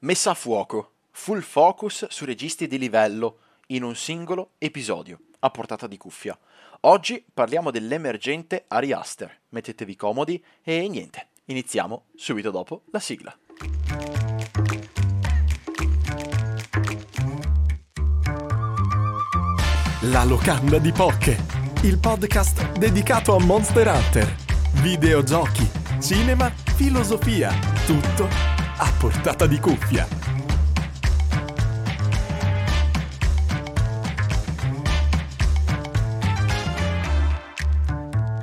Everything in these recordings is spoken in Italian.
Messa a fuoco, full focus su registi di livello in un singolo episodio, a portata di cuffia. Oggi parliamo dell'emergente Ari Aster. Mettetevi comodi e niente, iniziamo subito dopo la sigla. La locanda di Poche, il podcast dedicato a Monster Hunter, videogiochi, cinema, filosofia, tutto a portata di cuffia.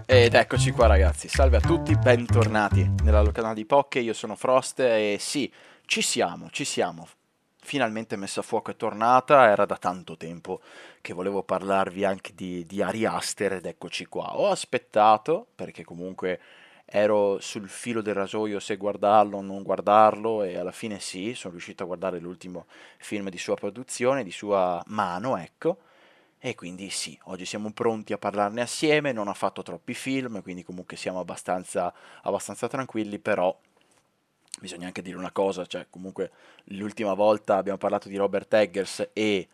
Ed eccoci qua ragazzi, salve a tutti, bentornati nella locanda di Poche, io sono Frost e sì, ci siamo, ci siamo. Finalmente messa a fuoco è tornata, era da tanto tempo che volevo parlarvi anche di, di Ari Aster ed eccoci qua. Ho aspettato, perché comunque ero sul filo del rasoio se guardarlo o non guardarlo e alla fine sì, sono riuscito a guardare l'ultimo film di sua produzione, di sua mano, ecco. E quindi sì, oggi siamo pronti a parlarne assieme, non ha fatto troppi film, quindi comunque siamo abbastanza, abbastanza tranquilli, però bisogna anche dire una cosa, cioè comunque l'ultima volta abbiamo parlato di Robert Eggers e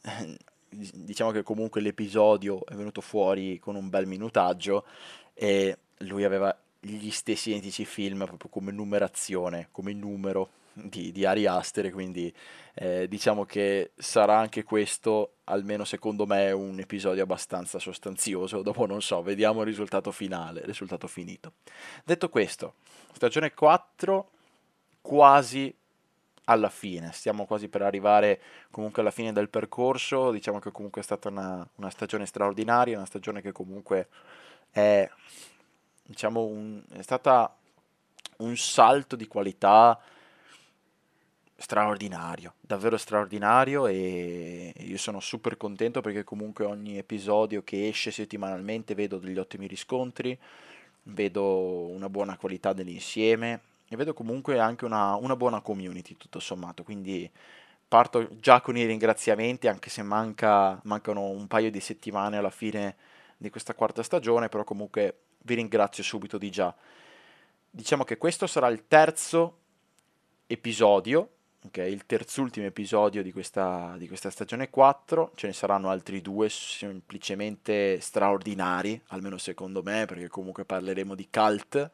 diciamo che comunque l'episodio è venuto fuori con un bel minutaggio e lui aveva gli stessi identici film proprio come numerazione, come numero di, di Ari Aster, quindi eh, diciamo che sarà anche questo, almeno secondo me, un episodio abbastanza sostanzioso. Dopo non so, vediamo il risultato finale, il risultato finito. Detto questo, stagione 4 quasi alla fine, stiamo quasi per arrivare comunque alla fine del percorso, diciamo che comunque è stata una, una stagione straordinaria, una stagione che comunque è, diciamo, un, è stata un salto di qualità straordinario, davvero straordinario e io sono super contento perché comunque ogni episodio che esce settimanalmente vedo degli ottimi riscontri, vedo una buona qualità dell'insieme e vedo comunque anche una, una buona community tutto sommato, quindi parto già con i ringraziamenti anche se manca, mancano un paio di settimane alla fine di questa quarta stagione, però comunque vi ringrazio subito di già. Diciamo che questo sarà il terzo episodio, okay? il terzultimo episodio di questa, di questa stagione 4, ce ne saranno altri due semplicemente straordinari, almeno secondo me, perché comunque parleremo di Cult,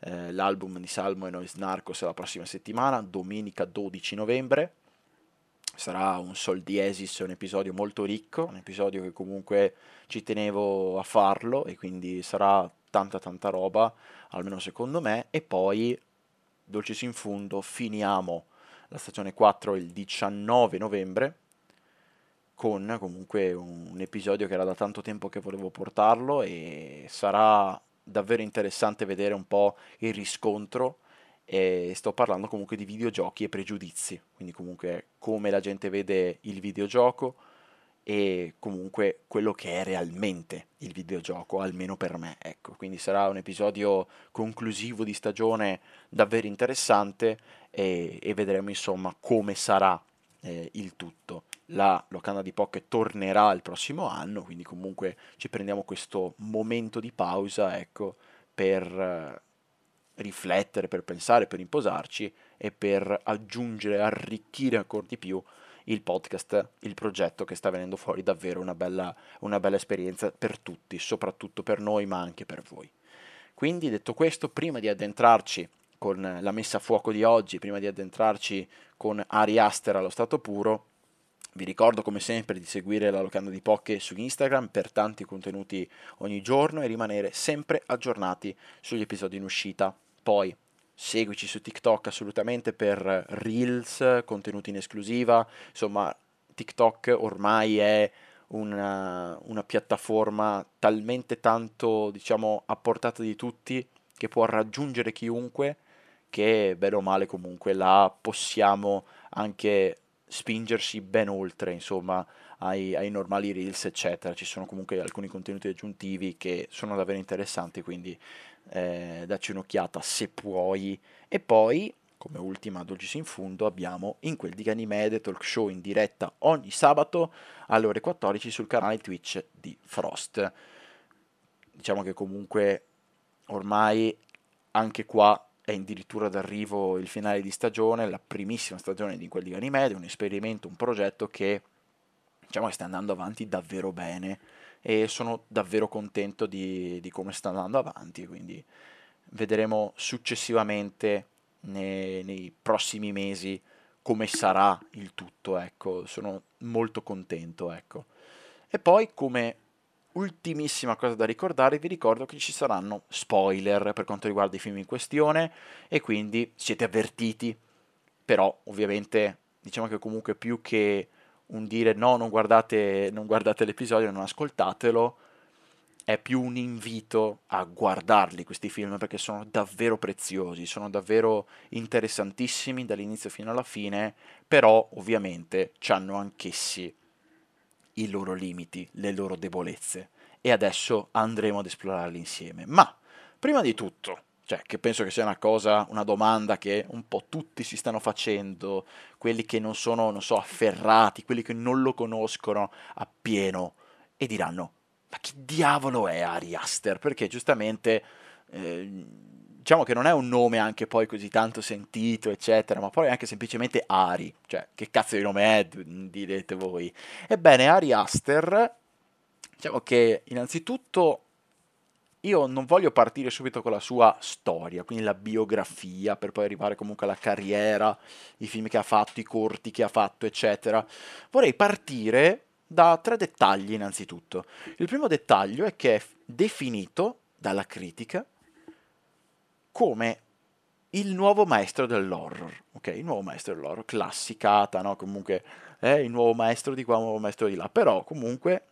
eh, l'album di Salmo e Nois Narcos la prossima settimana, domenica 12 novembre. Sarà un sol diesis, un episodio molto ricco, un episodio che comunque ci tenevo a farlo e quindi sarà tanta tanta roba, almeno secondo me, e poi, dolcis in fundo, finiamo la stagione 4 il 19 novembre con comunque un episodio che era da tanto tempo che volevo portarlo e sarà davvero interessante vedere un po' il riscontro e sto parlando comunque di videogiochi e pregiudizi, quindi comunque come la gente vede il videogioco e comunque quello che è realmente il videogioco, almeno per me, ecco, quindi sarà un episodio conclusivo di stagione davvero interessante e, e vedremo insomma come sarà eh, il tutto. La locanda di Pocket tornerà il prossimo anno, quindi comunque ci prendiamo questo momento di pausa, ecco, per eh, riflettere, per pensare, per imposarci e per aggiungere, arricchire ancora di più il podcast, il progetto che sta venendo fuori davvero una bella, una bella esperienza per tutti, soprattutto per noi, ma anche per voi. Quindi detto questo, prima di addentrarci con la messa a fuoco di oggi, prima di addentrarci con Ari Aster allo stato puro, vi ricordo come sempre di seguire la locanda di Poche su Instagram per tanti contenuti ogni giorno e rimanere sempre aggiornati sugli episodi in uscita. Poi seguici su TikTok assolutamente per reels, contenuti in esclusiva, insomma TikTok ormai è una, una piattaforma talmente tanto diciamo a portata di tutti che può raggiungere chiunque che bene o male comunque la possiamo anche spingersi ben oltre, insomma, ai, ai, normali reels, eccetera. Ci sono comunque alcuni contenuti aggiuntivi che sono davvero interessanti, quindi eh, dacci un'occhiata se puoi. E poi, come ultima dolcis in fondo, abbiamo in quel di Ganimede talk show in diretta ogni sabato alle ore 14 sul canale Twitch di Frost. Diciamo che comunque ormai anche qua è addirittura d'arrivo il finale di stagione, la primissima stagione di quelli Ganimede, un esperimento, un progetto che diciamo che sta andando avanti davvero bene e sono davvero contento di, di come sta andando avanti, quindi vedremo successivamente nei, nei prossimi mesi come sarà il tutto, ecco, sono molto contento, ecco. E poi come ultimissima cosa da ricordare, vi ricordo che ci saranno spoiler per quanto riguarda i film in questione e quindi siete avvertiti, però ovviamente diciamo che comunque più che un dire no, non guardate, non guardate l'episodio, non ascoltatelo, è più un invito a guardarli questi film perché sono davvero preziosi, sono davvero interessantissimi dall'inizio fino alla fine, però ovviamente hanno anch'essi i loro limiti, le loro debolezze e adesso andremo ad esplorarli insieme. Ma prima di tutto, cioè che penso che sia una cosa, una domanda che un po' tutti si stanno facendo, quelli che non sono, non so, afferrati, quelli che non lo conoscono appieno e diranno ma chi diavolo è Ari Aster? Perché giustamente eh, diciamo che non è un nome anche poi così tanto sentito, eccetera, ma poi è anche semplicemente Ari, cioè che cazzo di nome è, direte voi. Ebbene, Ari Aster, diciamo che innanzitutto io non voglio partire subito con la sua storia, quindi la biografia, per poi arrivare comunque alla carriera, i film che ha fatto, i corti che ha fatto, eccetera. Vorrei partire da tre dettagli innanzitutto. Il primo dettaglio è che è definito dalla critica come il nuovo maestro dell'horror, ok? Il nuovo maestro dell'horror, classicata, no? Comunque è il nuovo maestro di qua, il nuovo maestro di là, però comunque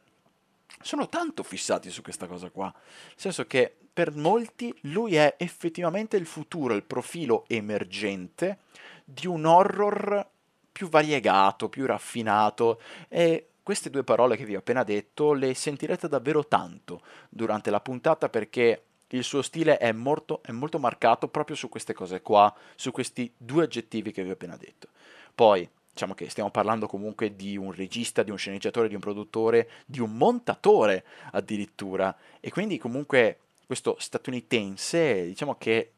sono tanto fissati su questa cosa qua, nel senso che per molti lui è effettivamente il futuro, il profilo emergente di un horror più variegato, più raffinato e queste due parole che vi ho appena detto le sentirete davvero tanto durante la puntata perché il suo stile è molto, è molto marcato proprio su queste cose qua, su questi due aggettivi che vi ho appena detto. Poi, diciamo che stiamo parlando comunque di un regista, di un sceneggiatore, di un produttore, di un montatore addirittura, e quindi comunque questo statunitense, diciamo che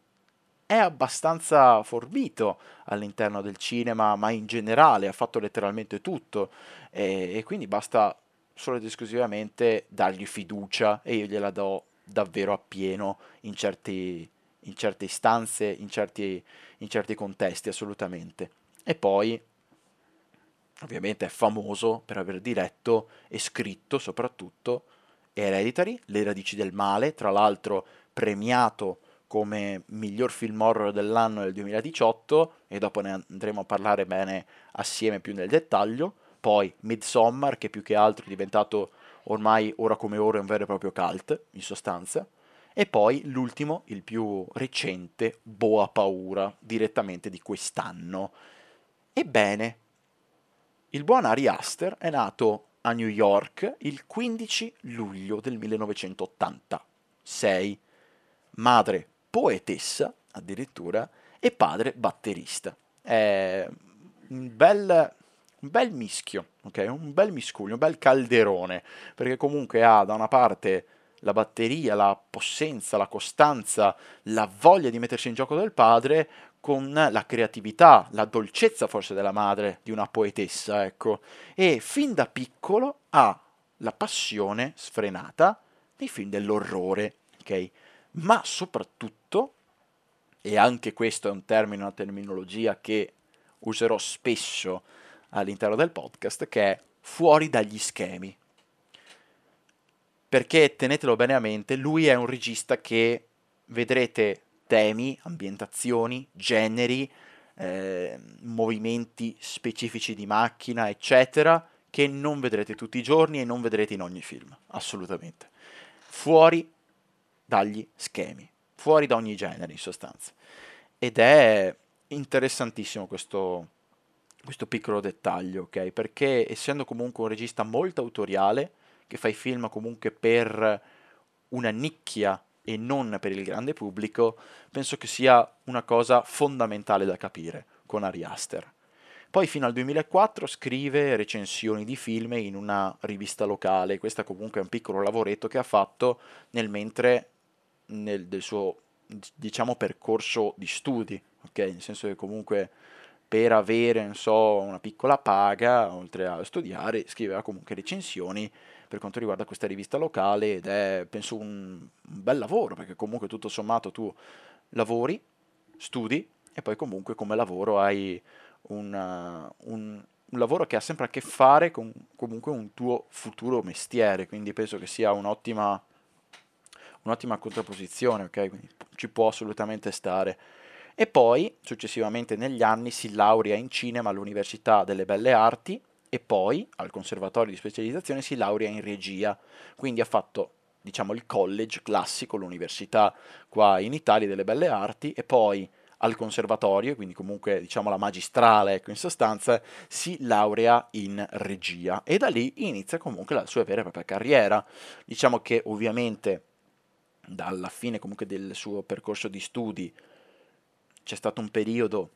è abbastanza forbito all'interno del cinema, ma in generale ha fatto letteralmente tutto e, e quindi basta solo ed esclusivamente dargli fiducia e io gliela do davvero appieno in, in certe istanze, in certi, in certi contesti assolutamente. E poi ovviamente è famoso per aver diretto e scritto soprattutto Hereditary, Le radici del male, tra l'altro premiato come miglior film horror dell'anno del 2018 e dopo ne andremo a parlare bene assieme più nel dettaglio. Poi Midsommar che più che altro è diventato ormai ora come ora un vero e proprio cult in sostanza. E poi l'ultimo, il più recente, Boa Paura, direttamente di quest'anno. Ebbene, il buon Ari Aster è nato a New York il 15 luglio del 1986. Madre poetessa addirittura e padre batterista. È un bel, un bel mischio, ok? Un bel miscuglio, un bel calderone, perché comunque ha da una parte la batteria, la possenza, la costanza, la voglia di mettersi in gioco del padre con la creatività, la dolcezza forse della madre di una poetessa, ecco. E fin da piccolo ha la passione sfrenata nei film dell'orrore, ok? ma soprattutto, e anche questo è un termine, una terminologia che userò spesso all'interno del podcast, che è fuori dagli schemi. Perché tenetelo bene a mente, lui è un regista che vedrete temi, ambientazioni, generi, eh, movimenti specifici di macchina, eccetera, che non vedrete tutti i giorni e non vedrete in ogni film, assolutamente. Fuori dagli schemi, fuori da ogni genere in sostanza. Ed è interessantissimo questo, questo piccolo dettaglio, ok? Perché essendo comunque un regista molto autoriale, che fa i film comunque per una nicchia e non per il grande pubblico, penso che sia una cosa fondamentale da capire con Ari Aster. Poi fino al 2004 scrive recensioni di film in una rivista locale, questo comunque è un piccolo lavoretto che ha fatto nel mentre nel, del suo diciamo, percorso di studi, ok? Nel senso che comunque per avere, so, una piccola paga, oltre a studiare, scriveva comunque recensioni per quanto riguarda questa rivista locale ed è, penso, un, bel lavoro, perché comunque tutto sommato tu lavori, studi e poi comunque come lavoro hai una, un, un lavoro che ha sempre a che fare con comunque un tuo futuro mestiere, quindi penso che sia un'ottima, un'ottima contrapposizione, ok? Quindi ci può assolutamente stare. E poi, successivamente negli anni, si laurea in cinema all'Università delle Belle Arti e poi al conservatorio di specializzazione si laurea in regia, quindi ha fatto diciamo il college classico, l'università qua in Italia delle Belle Arti e poi al conservatorio, quindi comunque diciamo la magistrale, ecco in sostanza, si laurea in regia e da lì inizia comunque la sua vera e propria carriera. Diciamo che ovviamente dalla fine comunque del suo percorso di studi c'è stato un periodo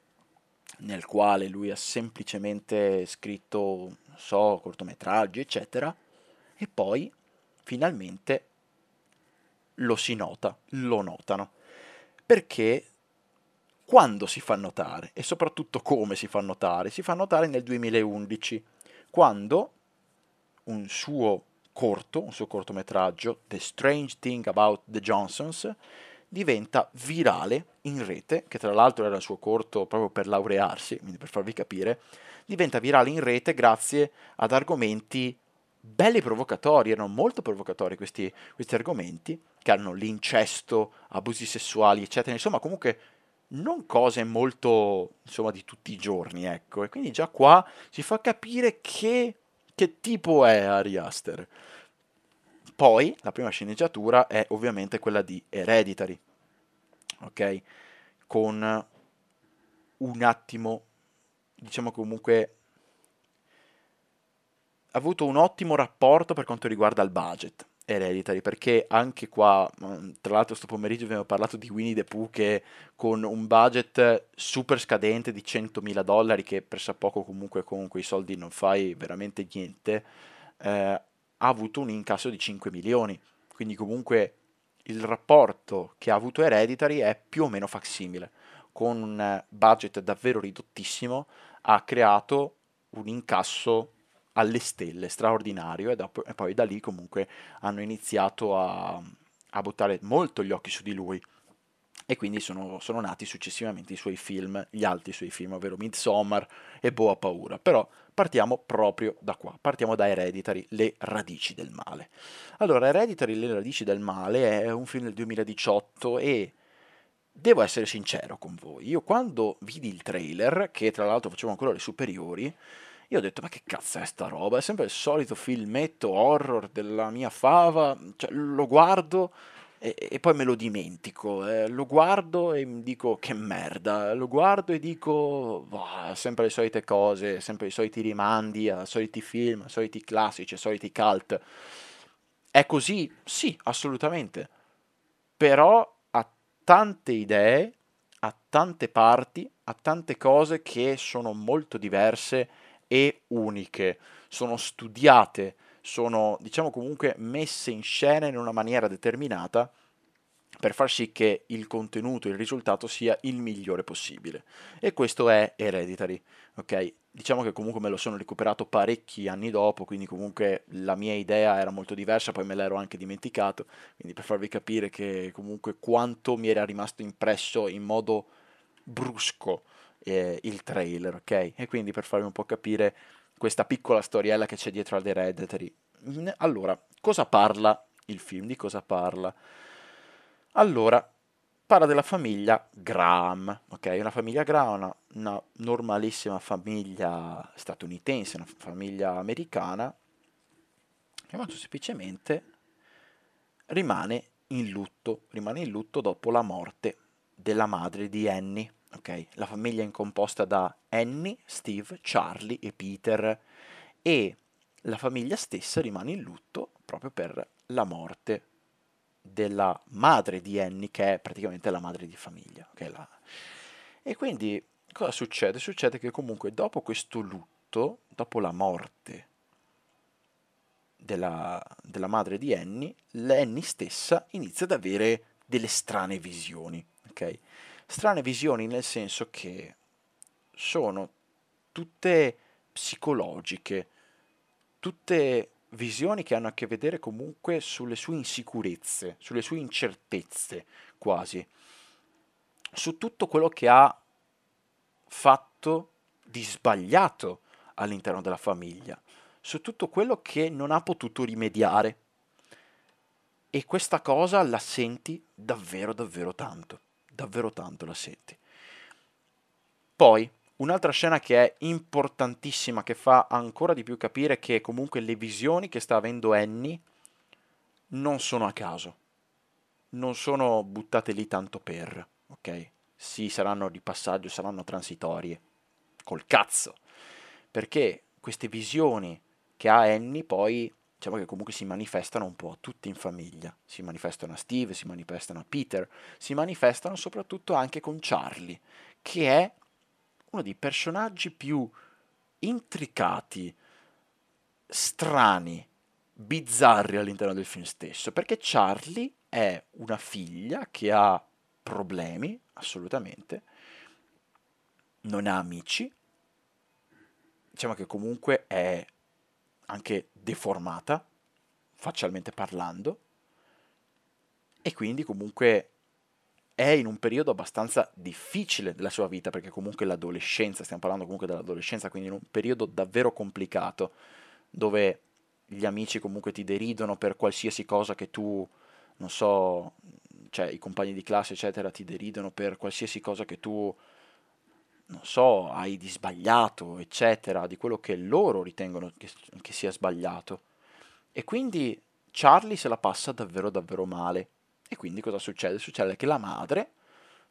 nel quale lui ha semplicemente scritto, so, cortometraggi, eccetera, e poi finalmente lo si nota, lo notano. Perché quando si fa notare e soprattutto come si fa notare? Si fa notare nel 2011, quando un suo corto, un suo cortometraggio, The Strange Thing About the Johnsons, diventa virale in rete, che tra l'altro era il suo corto proprio per laurearsi, quindi per farvi capire, diventa virale in rete grazie ad argomenti belli provocatori, erano molto provocatori questi, questi argomenti, che hanno l'incesto, abusi sessuali, eccetera, insomma comunque non cose molto, insomma, di tutti i giorni, ecco, e quindi già qua si fa capire che, che tipo è Ari Aster. Poi la prima sceneggiatura è ovviamente quella di Hereditary, ok? Con un attimo, diciamo comunque, ha avuto un ottimo rapporto per quanto riguarda il budget. Hereditary, perché anche qua, tra l'altro sto pomeriggio abbiamo parlato di Winnie the Pooh che con un budget super scadente di 100.000 dollari, che poco comunque con quei soldi non fai veramente niente, eh, ha avuto un incasso di 5 milioni, quindi comunque il rapporto che ha avuto Hereditary è più o meno facsimile, con un budget davvero ridottissimo ha creato un incasso alle stelle, straordinario, e, dopo, e poi da lì comunque hanno iniziato a, a, buttare molto gli occhi su di lui. E quindi sono, sono, nati successivamente i suoi film, gli altri suoi film, ovvero Midsommar e Boa Paura. Però partiamo proprio da qua, partiamo da Hereditary, Le radici del male. Allora, Hereditary, Le radici del male è un film del 2018 e devo essere sincero con voi, io quando vidi il trailer, che tra l'altro facevo ancora le superiori, io ho detto, ma che cazzo è sta roba? È sempre il solito filmetto horror della mia fava, cioè, lo guardo e, e, poi me lo dimentico, eh, lo guardo e mi dico che merda, lo guardo e dico, boh, sempre le solite cose, sempre i soliti rimandi a soliti film, a soliti classici, a soliti cult. È così? Sì, assolutamente. Però ha tante idee, ha tante parti, ha tante cose che sono molto diverse e uniche, sono studiate, sono diciamo comunque messe in scena in una maniera determinata per far sì che il contenuto, il risultato sia il migliore possibile. E questo è Hereditary, ok? Diciamo che comunque me lo sono recuperato parecchi anni dopo, quindi comunque la mia idea era molto diversa, poi me l'ero anche dimenticato, quindi per farvi capire che comunque quanto mi era rimasto impresso in modo brusco eh, il trailer, ok? E quindi per farvi un po' capire questa piccola storiella che c'è dietro ad Hereditary. Allora, cosa parla il film? Di cosa parla? Allora, parla della famiglia Graham, ok? Una famiglia Graham, una, una normalissima famiglia statunitense, una famiglia americana, che molto semplicemente rimane in lutto, rimane in lutto dopo la morte della madre di Annie. Okay? La famiglia è composta da Annie, Steve, Charlie e Peter e la famiglia stessa rimane in lutto proprio per la morte della madre di Annie, che è praticamente la madre di famiglia. Okay? La... E quindi cosa succede? Succede che comunque dopo questo lutto, dopo la morte della, della madre di Annie, l'Annie stessa inizia ad avere delle strane visioni, ok? Strane visioni nel senso che sono tutte psicologiche, tutte visioni che hanno a che vedere comunque sulle sue insicurezze, sulle sue incertezze quasi, su tutto quello che ha fatto di sbagliato all'interno della famiglia, su tutto quello che non ha potuto rimediare. E questa cosa la senti davvero, davvero tanto, davvero tanto la senti. Poi, Un'altra scena che è importantissima, che fa ancora di più capire che comunque le visioni che sta avendo Annie non sono a caso, non sono buttate lì tanto per, ok? Sì, saranno di passaggio, saranno transitorie, col cazzo, perché queste visioni che ha Annie poi diciamo che comunque si manifestano un po' tutti in famiglia, si manifestano a Steve, si manifestano a Peter, si manifestano soprattutto anche con Charlie, che è uno dei personaggi più intricati, strani, bizzarri all'interno del film stesso, perché Charlie è una figlia che ha problemi, assolutamente, non ha amici, diciamo che comunque è anche deformata, faccialmente parlando, e quindi comunque è in un periodo abbastanza difficile della sua vita, perché comunque l'adolescenza, stiamo parlando comunque dell'adolescenza, quindi in un periodo davvero complicato, dove gli amici comunque ti deridono per qualsiasi cosa che tu, non so, cioè i compagni di classe, eccetera, ti deridono per qualsiasi cosa che tu, non so, hai di sbagliato, eccetera, di quello che loro ritengono che, che sia sbagliato. E quindi Charlie se la passa davvero davvero male e quindi cosa succede? Succede che la madre,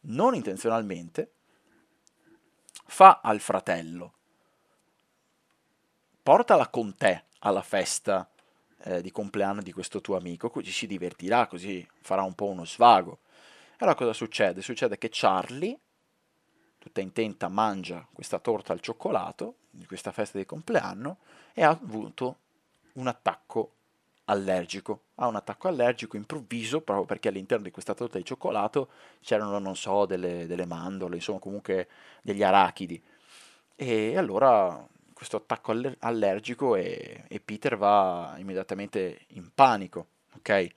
non intenzionalmente, fa al fratello, portala con te alla festa eh, di compleanno di questo tuo amico, così si divertirà, così farà un po' uno svago. E allora cosa succede? Succede che Charlie, tutta intenta, mangia questa torta al cioccolato di questa festa di compleanno e ha avuto un attacco allergico, ha un attacco allergico improvviso proprio perché all'interno di questa torta di cioccolato c'erano, non so, delle, delle mandorle, insomma comunque degli arachidi. E allora questo attacco aller- allergico e, e, Peter va immediatamente in panico, ok?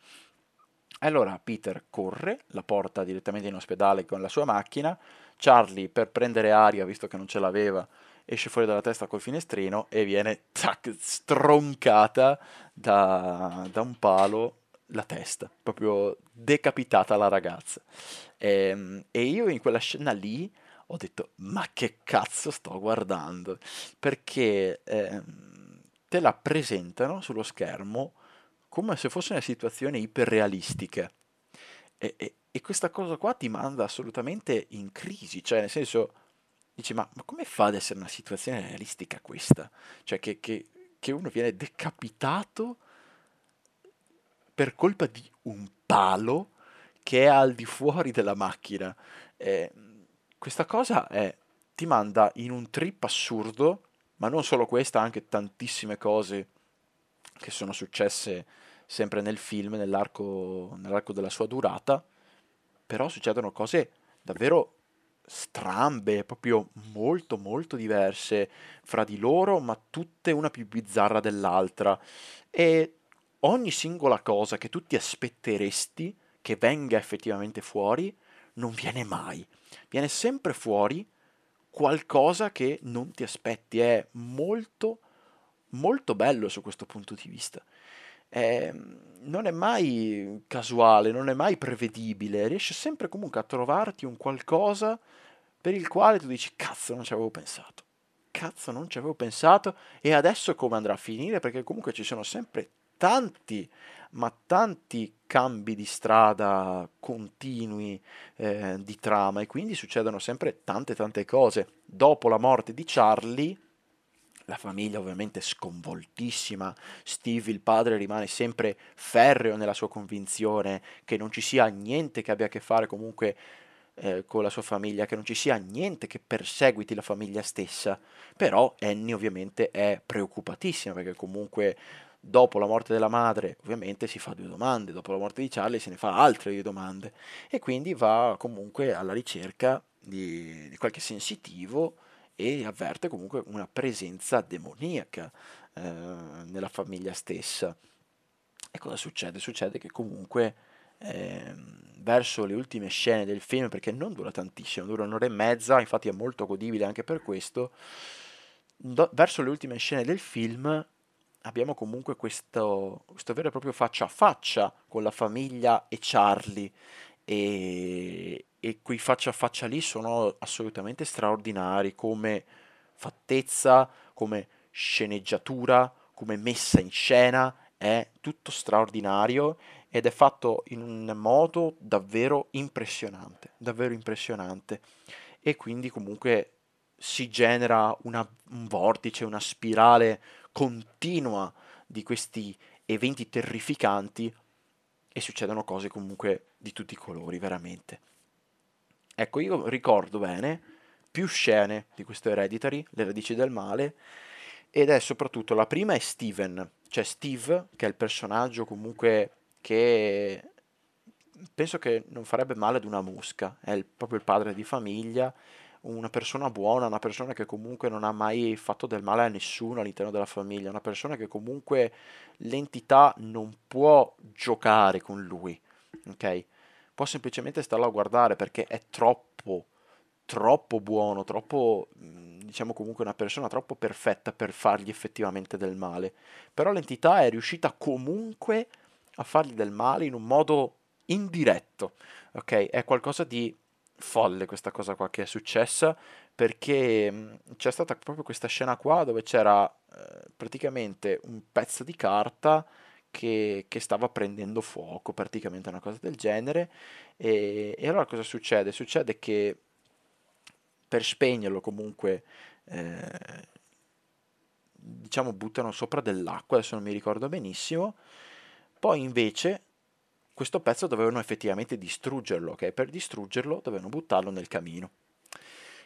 Allora Peter corre, la porta direttamente in ospedale con la sua macchina, Charlie per prendere aria, visto che non ce l'aveva, esce fuori dalla testa col finestrino e viene tac, stroncata da, da, un palo la testa, proprio decapitata la ragazza. E, ehm, e io in quella scena lì ho detto, ma che cazzo sto guardando? Perché eh, te la presentano sullo schermo come se fosse una situazione iperrealistica. E, e, e questa cosa qua ti manda assolutamente in crisi, cioè nel senso Dici, ma, ma come fa ad essere una situazione realistica questa? Cioè che, che, che uno viene decapitato per colpa di un palo che è al di fuori della macchina. Eh, questa cosa è, ti manda in un trip assurdo, ma non solo questa, anche tantissime cose che sono successe sempre nel film, nell'arco, nell'arco della sua durata, però succedono cose davvero strambe, proprio molto molto diverse fra di loro, ma tutte una più bizzarra dell'altra. E ogni singola cosa che tu ti aspetteresti che venga effettivamente fuori non viene mai. Viene sempre fuori qualcosa che non ti aspetti. È molto molto bello su questo punto di vista. Eh, non è mai casuale, non è mai prevedibile, riesce sempre comunque a trovarti un qualcosa per il quale tu dici cazzo non ci avevo pensato, cazzo non ci avevo pensato. E adesso come andrà a finire? Perché comunque ci sono sempre tanti, ma tanti cambi di strada continui eh, di trama. E quindi succedono sempre tante tante cose. Dopo la morte di Charlie, la famiglia ovviamente sconvoltissima, Steve il padre rimane sempre ferreo nella sua convinzione che non ci sia niente che abbia a che fare comunque eh, con la sua famiglia, che non ci sia niente che perseguiti la famiglia stessa, però Annie ovviamente è preoccupatissima perché comunque dopo la morte della madre ovviamente si fa due domande, dopo la morte di Charlie se ne fa altre due domande. E quindi va comunque alla ricerca di, di qualche sensitivo e avverte comunque una presenza demoniaca eh, nella famiglia stessa. E cosa succede? Succede che comunque eh, verso le ultime scene del film, perché non dura tantissimo, dura un'ora e mezza, infatti è molto godibile anche per questo, do, verso le ultime scene del film abbiamo comunque questo, questo vero e proprio faccia a faccia con la famiglia e Charlie e, e quei faccia a faccia lì sono assolutamente straordinari come fattezza, come sceneggiatura, come messa in scena, è tutto straordinario ed è fatto in un modo davvero impressionante, davvero impressionante. E quindi comunque si genera una, un vortice, una spirale continua di questi eventi terrificanti e succedono cose comunque di tutti i colori, veramente. Ecco, io ricordo bene più scene di questo Hereditary, Le radici del male, ed è soprattutto la prima è Steven, cioè Steve, che è il personaggio comunque che penso che non farebbe male ad una mosca, è il, proprio il padre di famiglia, una persona buona, una persona che comunque non ha mai fatto del male a nessuno all'interno della famiglia, una persona che comunque l'entità non può giocare con lui, ok? Può semplicemente starlo a guardare perché è troppo troppo buono, troppo, diciamo comunque una persona troppo perfetta per fargli effettivamente del male. Però l'entità è riuscita comunque a fargli del male in un modo indiretto, ok? È qualcosa di folle questa cosa qua che è successa perché c'è stata proprio questa scena qua dove c'era eh, praticamente un pezzo di carta che, che, stava prendendo fuoco, praticamente una cosa del genere. E, e allora cosa succede? Succede che per spegnerlo comunque eh, diciamo buttano sopra dell'acqua, adesso non mi ricordo benissimo, poi invece questo pezzo dovevano effettivamente distruggerlo, ok? Per distruggerlo dovevano buttarlo nel camino.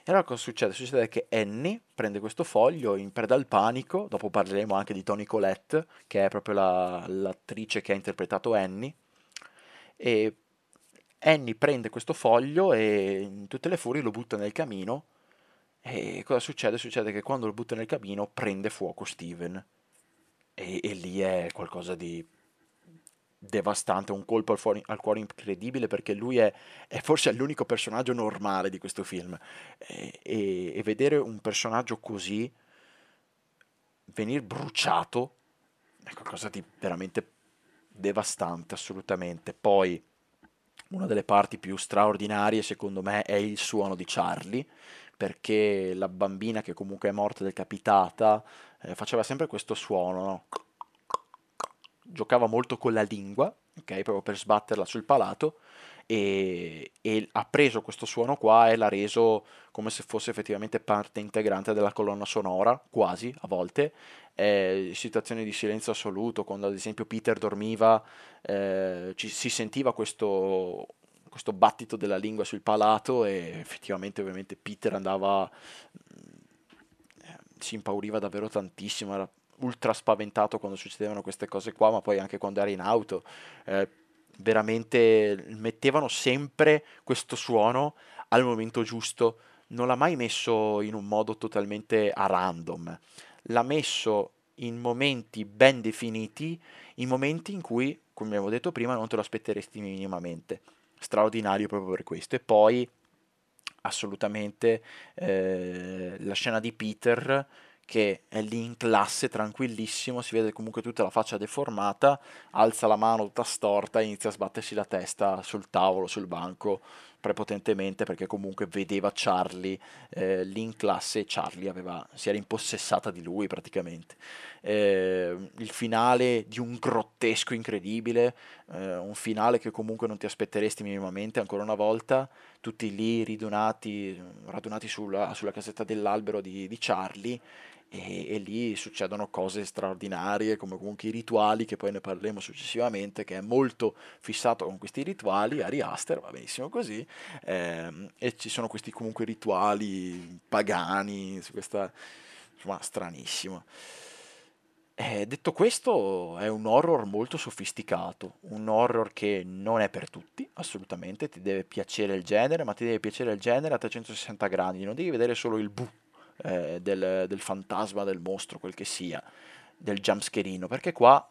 E allora cosa succede? Succede che Annie prende questo foglio in preda al panico, dopo parleremo anche di Tony Colette, che è proprio la, l'attrice che ha interpretato Annie, e Annie prende questo foglio e in tutte le furie lo butta nel camino e cosa succede? Succede che quando lo butta nel camino prende fuoco Steven e, e lì è qualcosa di devastante, un colpo al, fuori, al cuore incredibile perché lui è, è, forse l'unico personaggio normale di questo film e, e, e vedere un personaggio così venire bruciato è qualcosa di veramente devastante assolutamente poi una delle parti più straordinarie secondo me è il suono di Charlie, perché la bambina che comunque è morta decapitata eh, faceva sempre questo suono, no? Giocava molto con la lingua, ok, proprio per sbatterla sul palato e, e, ha preso questo suono qua e l'ha reso come se fosse effettivamente parte integrante della colonna sonora, quasi a volte. Eh, situazioni di silenzio assoluto, quando ad esempio Peter dormiva, eh, ci, si sentiva questo, questo battito della lingua sul palato e effettivamente ovviamente Peter andava, eh, si impauriva davvero tantissimo, era ultra spaventato quando succedevano queste cose qua, ma poi anche quando era in auto. Eh, veramente mettevano sempre questo suono al momento giusto, non l'ha mai messo in un modo totalmente a random, l'ha messo in momenti ben definiti, in momenti in cui, come abbiamo detto prima, non te lo aspetteresti minimamente. Straordinario proprio per questo. E poi assolutamente eh, la scena di Peter che è lì in classe tranquillissimo, si vede comunque tutta la faccia deformata, alza la mano tutta storta e inizia a sbattersi la testa sul tavolo, sul banco, prepotentemente perché comunque vedeva Charlie eh, lì in classe e Charlie aveva, si era impossessata di lui praticamente. Eh, il finale di un grottesco incredibile, eh, un finale che comunque non ti aspetteresti minimamente ancora una volta, tutti lì ridonati, radunati sulla, sulla casetta dell'albero di, di Charlie e, e, lì succedono cose straordinarie come comunque i rituali che poi ne parleremo successivamente che è molto fissato con questi rituali Ari Aster va benissimo così ehm, e ci sono questi comunque rituali pagani su questa insomma stranissimo Eh, detto questo, è un horror molto sofisticato, un horror che non è per tutti, assolutamente, ti deve piacere il genere, ma ti deve piacere il genere a 360 gradi, non devi vedere solo il bu eh, del, del fantasma, del mostro, quel che sia, del jumpscarino, perché qua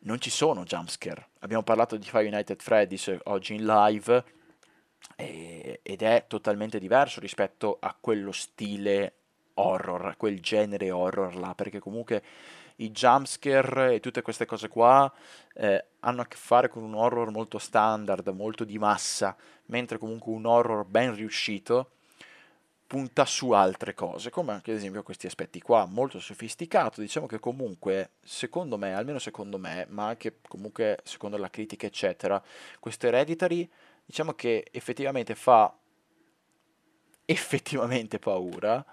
non ci sono jumpscare. Abbiamo parlato di Five United Freddy's oggi in live e, ed è totalmente diverso rispetto a quello stile horror, quel genere horror là, perché comunque i jumpscare e tutte queste cose qua eh, hanno a che fare con un horror molto standard, molto di massa, mentre comunque un horror ben riuscito punta su altre cose, come anche ad esempio questi aspetti qua, molto sofisticato, diciamo che comunque, secondo me, almeno secondo me, ma anche comunque secondo la critica eccetera, questo Hereditary diciamo che effettivamente fa effettivamente paura,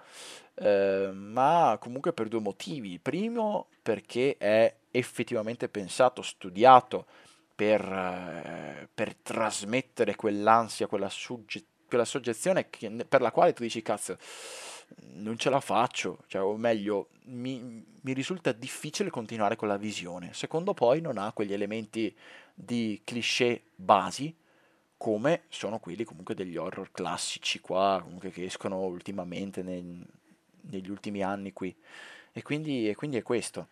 eh, ma comunque per due motivi. Primo, perché è effettivamente pensato, studiato per, eh, per trasmettere quell'ansia, quella, sugge- quella soggezione che, per la quale tu dici, cazzo, non ce la faccio, cioè, o meglio, mi, mi risulta difficile continuare con la visione. Secondo poi non ha quegli elementi di cliché basi come sono quelli comunque degli horror classici qua, comunque che escono ultimamente nel, negli ultimi anni qui. E quindi, e quindi è questo.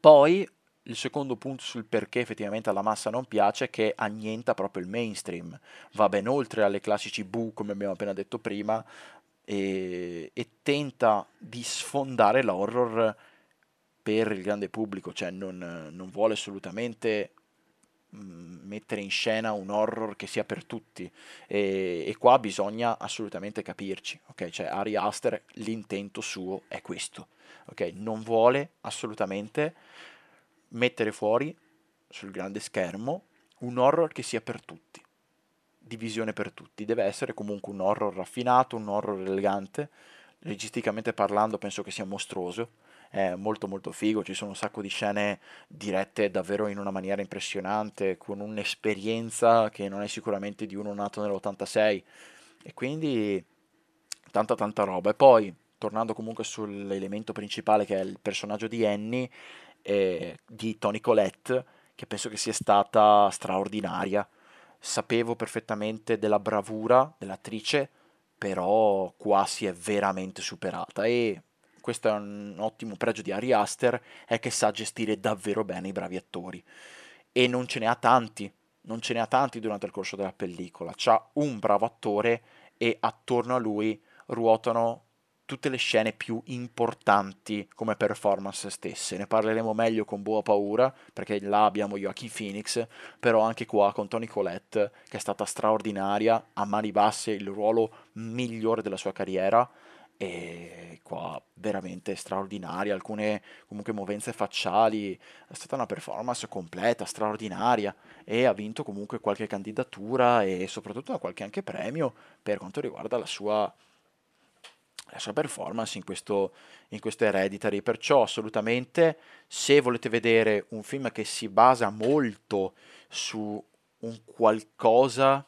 Poi il secondo punto sul perché effettivamente alla massa non piace è che annienta proprio il mainstream, va ben oltre alle classici bu come abbiamo appena detto prima e, e tenta di sfondare l'horror per il grande pubblico, cioè non, non vuole assolutamente mettere in scena un horror che sia per tutti e, e qua bisogna assolutamente capirci, ok? Cioè Ari Aster l'intento suo è questo, ok? Non vuole assolutamente mettere fuori sul grande schermo un horror che sia per tutti, divisione per tutti, deve essere comunque un horror raffinato, un horror elegante, registicamente parlando penso che sia mostruoso, è molto molto figo, ci sono un sacco di scene dirette davvero in una maniera impressionante, con un'esperienza che non è sicuramente di uno nato nell'86 e quindi tanta tanta roba. E poi, tornando comunque sull'elemento principale che è il personaggio di Annie, eh, di Tony Colette, che penso che sia stata straordinaria. Sapevo perfettamente della bravura dell'attrice, però qua si è veramente superata e questo è un ottimo pregio di Ari Aster, è che sa gestire davvero bene i bravi attori. E non ce ne ha tanti, non ce ne ha tanti durante il corso della pellicola. C'ha un bravo attore e attorno a lui ruotano tutte le scene più importanti come performance stesse. Ne parleremo meglio con Boa Paura, perché là abbiamo Joaquin Phoenix, però anche qua con Tony Colette, che è stata straordinaria, a mani basse il ruolo migliore della sua carriera, e qua veramente straordinaria, alcune comunque movenze facciali, è stata una performance completa, straordinaria e ha vinto comunque qualche candidatura e soprattutto qualche anche premio per quanto riguarda la sua la sua performance in questo, in questo Hereditary. Perciò assolutamente se volete vedere un film che si basa molto su un qualcosa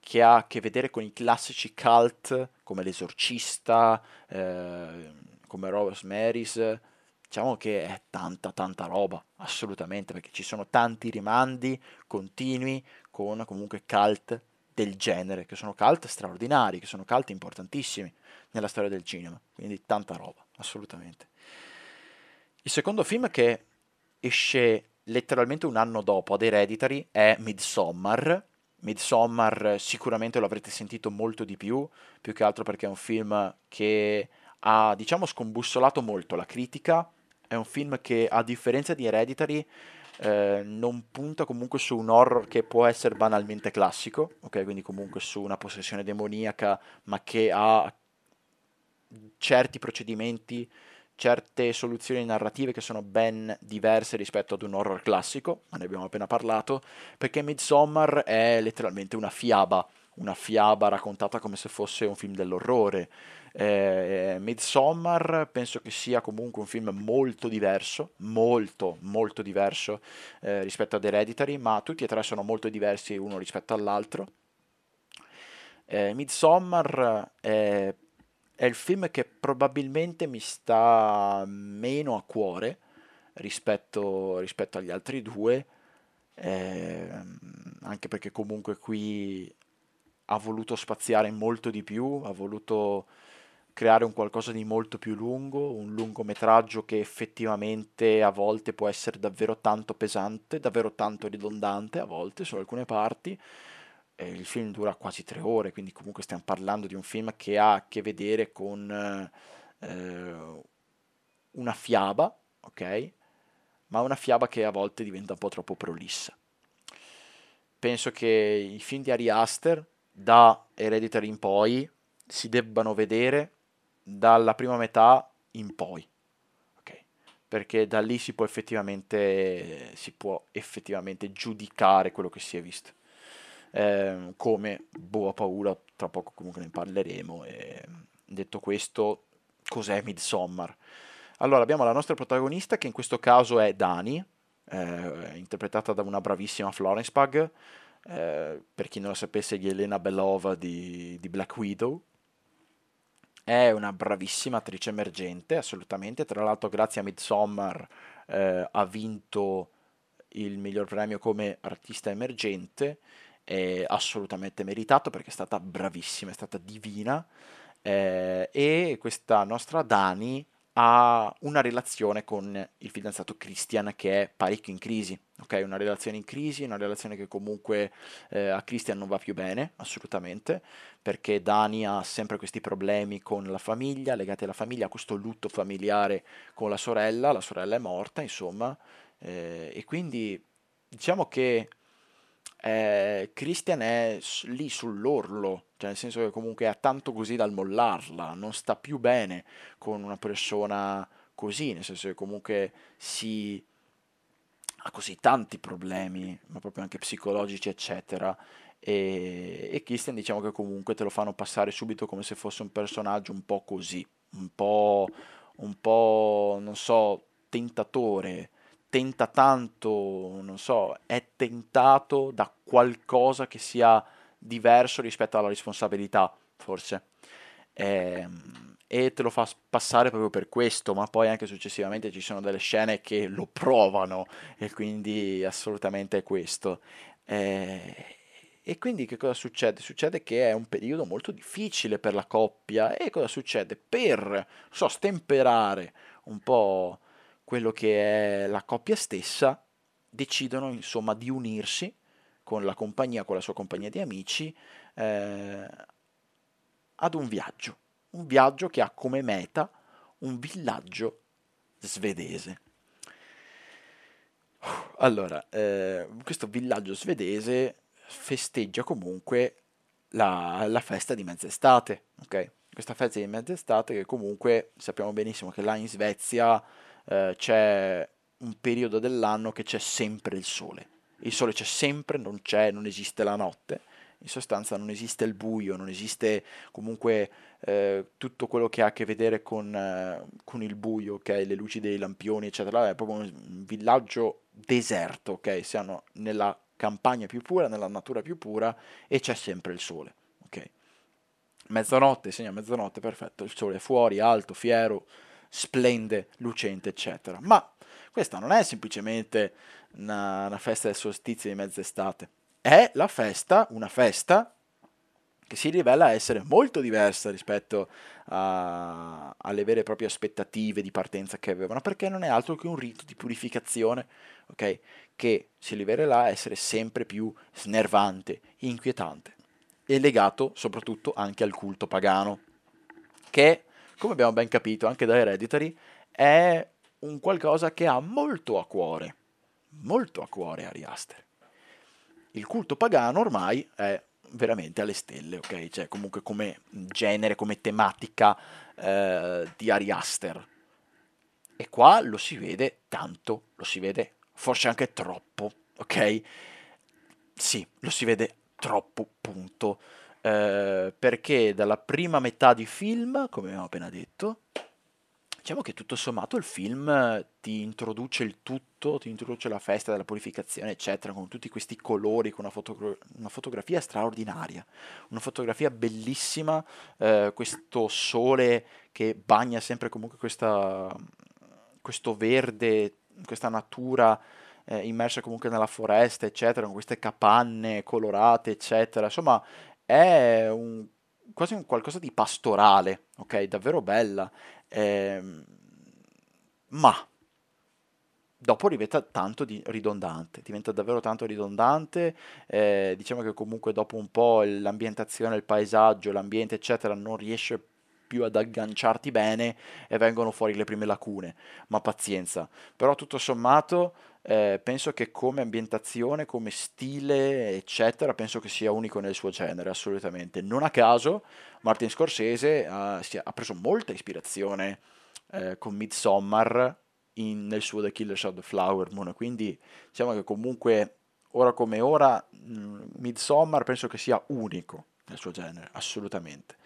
che ha a che vedere con i classici cult come L'Esorcista, eh, come Rosemary's, diciamo che è tanta tanta roba, assolutamente, perché ci sono tanti rimandi continui con comunque cult del genere, che sono cult straordinari, che sono cult importantissimi nella storia del cinema, quindi tanta roba, assolutamente. Il secondo film che esce letteralmente un anno dopo ad Hereditary è Midsommar. Midsommar sicuramente lo avrete sentito molto di più, più che altro perché è un film che ha, diciamo, scombussolato molto la critica, è un film che a differenza di Hereditary eh, non punta comunque su un horror che può essere banalmente classico, ok? Quindi comunque su una possessione demoniaca, ma che ha certi procedimenti, certe soluzioni narrative che sono ben diverse rispetto ad un horror classico, ma ne abbiamo appena parlato, perché Midsommar è letteralmente una fiaba, una fiaba raccontata come se fosse un film dell'orrore. Eh, Midsommar penso che sia comunque un film molto diverso, molto molto diverso eh, rispetto ad Hereditary, ma tutti e tre sono molto diversi uno rispetto all'altro. Eh, Midsommar è è il film che probabilmente mi sta meno a cuore rispetto, rispetto agli altri due, eh, anche perché comunque qui ha voluto spaziare molto di più, ha voluto creare un qualcosa di molto più lungo, un lungometraggio che effettivamente a volte può essere davvero tanto pesante, davvero tanto ridondante a volte su alcune parti. Eh, il film dura quasi tre ore, quindi comunque stiamo parlando di un film che ha a che vedere con eh, una fiaba, ok? Ma una fiaba che a volte diventa un po' troppo prolissa. Penso che i film di Ari Aster, da Hereditary in poi, si debbano vedere dalla prima metà in poi. Perché da lì si può si può effettivamente giudicare quello che si è visto. Eh, come boh, paura, tra poco comunque ne parleremo. E, detto questo, cos'è Midsommar? Allora, abbiamo la nostra protagonista che in questo caso è Dani, eh, interpretata da una bravissima Florence Pug. Eh, per chi non lo sapesse, di Elena Belova di, di Black Widow, è una bravissima attrice emergente, assolutamente. Tra l'altro, grazie a Midsommar eh, ha vinto il miglior premio come artista emergente. È assolutamente meritato perché è stata bravissima, è stata divina. Eh, e questa nostra Dani ha una relazione con il fidanzato Christian che è parecchio in crisi, ok? Una relazione in crisi, una relazione che comunque eh, a Christian non va più bene, assolutamente, perché Dani ha sempre questi problemi con la famiglia, legati alla famiglia, ha questo lutto familiare con la sorella, la sorella è morta, insomma, eh, e quindi diciamo che eh, Christian è lì sull'orlo, cioè nel senso che comunque ha tanto così dal mollarla, non sta più bene con una persona così, nel senso che comunque si ha così tanti problemi, ma proprio anche psicologici, eccetera. E, e Christian diciamo che comunque te lo fanno passare subito come se fosse un personaggio un po' così, un po', un po' non so, tentatore, tenta tanto, non so, è tentato da qualcosa che sia diverso rispetto alla responsabilità, forse. E, ehm, e te lo fa passare proprio per questo, ma poi anche successivamente ci sono delle scene che lo provano e quindi assolutamente è questo. E, e quindi che cosa succede? Succede che è un periodo molto difficile per la coppia e cosa succede? Per so, stemperare un po' quello che è la coppia stessa, decidono insomma di unirsi con la compagnia, con la sua compagnia di amici, eh, ad un viaggio. Un viaggio che ha come meta un villaggio svedese. Allora, eh, questo villaggio svedese festeggia comunque la, la festa di mezz'estate, ok? Questa festa di mezz'estate che comunque sappiamo benissimo che là in Svezia eh, c'è un periodo dell'anno che c'è sempre il sole. Il sole c'è sempre, non c'è, non esiste la notte. In sostanza non esiste il buio, non esiste comunque eh, tutto quello che ha a che vedere con, eh, con il buio, okay? le luci dei lampioni, eccetera. È proprio un villaggio deserto, ok? Siamo nella campagna più pura, nella natura più pura e c'è sempre il sole, ok? Mezzanotte, segna mezzanotte, perfetto, il sole è fuori, alto, fiero, splende, lucente, eccetera. Ma questa non è semplicemente una, una festa del solstizio di mezz'estate, è la festa, una festa che si rivela essere molto diversa rispetto a, alle vere e proprie aspettative di partenza che avevano, perché non è altro che un rito di purificazione, ok? Che si rivela essere sempre più snervante, inquietante e legato soprattutto anche al culto pagano, che come abbiamo ben capito anche da Hereditary, è un qualcosa che ha molto a cuore, molto a cuore Ari Aster. Il culto pagano ormai è veramente alle stelle, ok? Cioè comunque come genere, come tematica eh, di Ari Aster. E qua lo si vede tanto, lo si vede forse anche troppo, ok? Sì, lo si vede troppo, punto. Eh, perché dalla prima metà di film, come abbiamo appena detto, Diciamo che tutto sommato il film eh, ti introduce il tutto, ti introduce la festa della purificazione, eccetera, con tutti questi colori, con una, fotogra- una fotografia straordinaria, una fotografia bellissima, eh, questo sole che bagna sempre comunque questa, questo verde, questa natura eh, immersa comunque nella foresta, eccetera, con queste capanne colorate, eccetera. Insomma, è un, quasi un qualcosa di pastorale, ok? Davvero bella. Ehm, ma dopo diventa tanto di ridondante, diventa davvero tanto ridondante, eh, diciamo che comunque dopo un po' l'ambientazione, il paesaggio, l'ambiente eccetera non riesce più ad agganciarti bene e vengono fuori le prime lacune, ma pazienza. Però tutto sommato eh, penso che come ambientazione, come stile, eccetera, penso che sia unico nel suo genere, assolutamente. Non a caso Martin Scorsese ha, ha preso molta ispirazione eh, con Midsommar in, nel suo The Killers of the Flower Moon, quindi diciamo che comunque ora come ora Midsommar penso che sia unico nel suo genere, assolutamente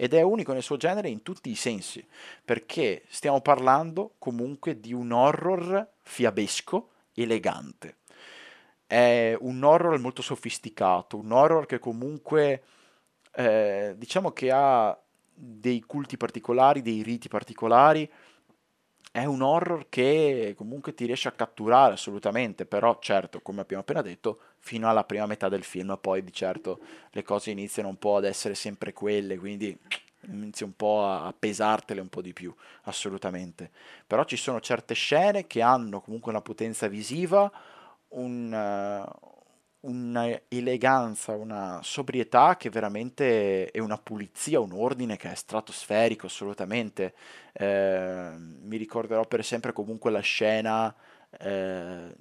ed è unico nel suo genere in tutti i sensi, perché stiamo parlando comunque di un horror fiabesco, elegante. È un horror molto sofisticato, un horror che comunque eh, diciamo che ha dei culti particolari, dei riti particolari, è un horror che comunque ti riesce a catturare assolutamente, però certo, come abbiamo appena detto, fino alla prima metà del film, poi di certo le cose iniziano un po' ad essere sempre quelle, quindi inizi un po' a pesartele un po' di più, assolutamente. Però ci sono certe scene che hanno comunque una potenza visiva, un, una eleganza, una sobrietà che veramente è una pulizia, un ordine che è stratosferico assolutamente. Eh, mi ricorderò per sempre comunque la scena eh,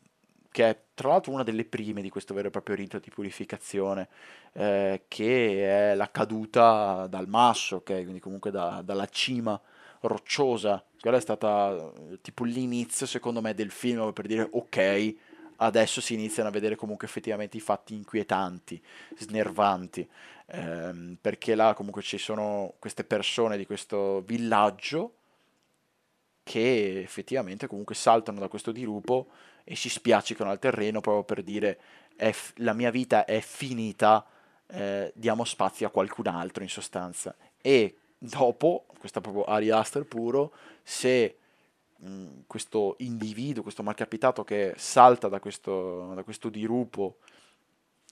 che è tra l'altro una delle prime di questo vero e proprio rito di purificazione, eh, che è la caduta dal masso, okay? quindi comunque da, dalla cima rocciosa. Quella è stata eh, tipo l'inizio, secondo me, del film per dire ok, adesso si iniziano a vedere comunque effettivamente i fatti inquietanti, snervanti, ehm, perché là comunque ci sono queste persone di questo villaggio che effettivamente comunque saltano da questo dirupo e si spiaccicano al terreno proprio per dire f- la mia vita è finita, eh, diamo spazio a qualcun altro in sostanza. E dopo, questa proprio Ari Aster puro, se mh, questo individuo, questo malcapitato che salta da questo, da questo dirupo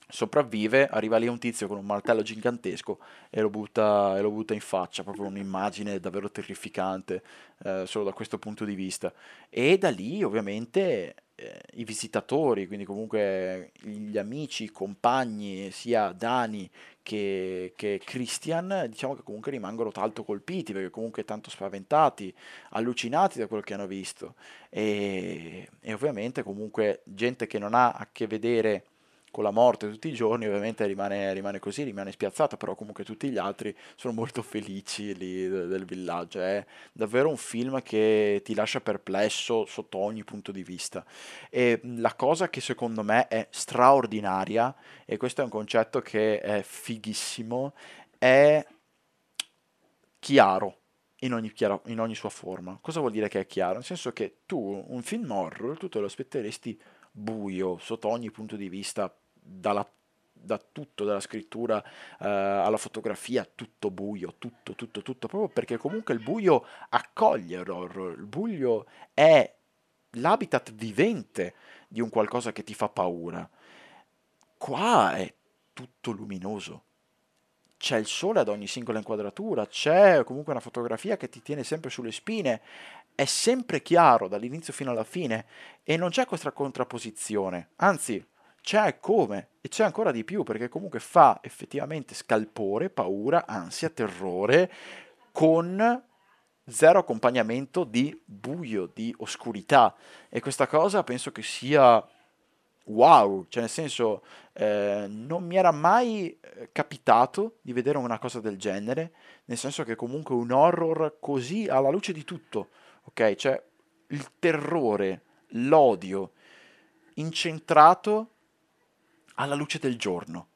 sopravvive, arriva lì un tizio con un martello gigantesco e lo butta, e lo butta in faccia, proprio un'immagine davvero terrificante eh, solo da questo punto di vista. E da lì ovviamente eh, i visitatori, quindi comunque gli amici, i compagni, sia Dani che, che Christian, diciamo che comunque rimangono tanto colpiti, perché comunque tanto spaventati, allucinati da quello che hanno visto. E, e ovviamente comunque gente che non ha a che vedere con la morte tutti i giorni, ovviamente rimane, rimane così, rimane spiazzata, però comunque tutti gli altri sono molto felici lì del, villaggio. È davvero un film che ti lascia perplesso sotto ogni punto di vista. E la cosa che secondo me è straordinaria, e questo è un concetto che è fighissimo, è chiaro. In ogni, chiaro, in ogni sua forma. Cosa vuol dire che è chiaro? Nel senso che tu, un film horror, tu te lo aspetteresti buio sotto ogni punto di vista dalla, da tutto, dalla scrittura eh, alla fotografia, tutto buio, tutto, tutto, tutto, proprio perché comunque il buio accoglie l'horror, il buio è l'habitat vivente di un qualcosa che ti fa paura. Qua è tutto luminoso. C'è il sole ad ogni singola inquadratura, c'è comunque una fotografia che ti tiene sempre sulle spine, è sempre chiaro dall'inizio fino alla fine e non c'è questa contrapposizione, anzi c'è come e c'è ancora di più perché comunque fa effettivamente scalpore, paura, ansia, terrore con zero accompagnamento di buio, di oscurità e questa cosa penso che sia wow, cioè nel senso eh, non mi era mai eh, capitato di vedere una cosa del genere, nel senso che comunque un horror così alla luce di tutto, ok? Cioè il terrore, l'odio incentrato alla luce del giorno.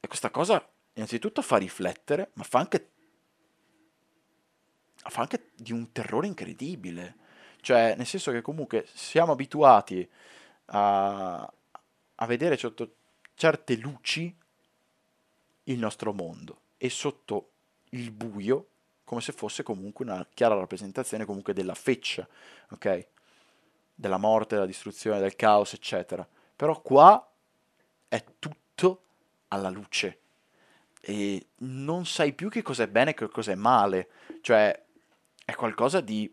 E questa cosa innanzitutto fa riflettere, ma fa anche fa anche di un terrore incredibile. Cioè, nel senso che comunque siamo abituati a, a vedere sotto certe luci il nostro mondo e sotto il buio come se fosse comunque una chiara rappresentazione comunque della feccia, ok? Della morte, della distruzione, del caos, eccetera. Però qua è tutto alla luce e non sai più che cos'è bene e che cos'è male, cioè è qualcosa di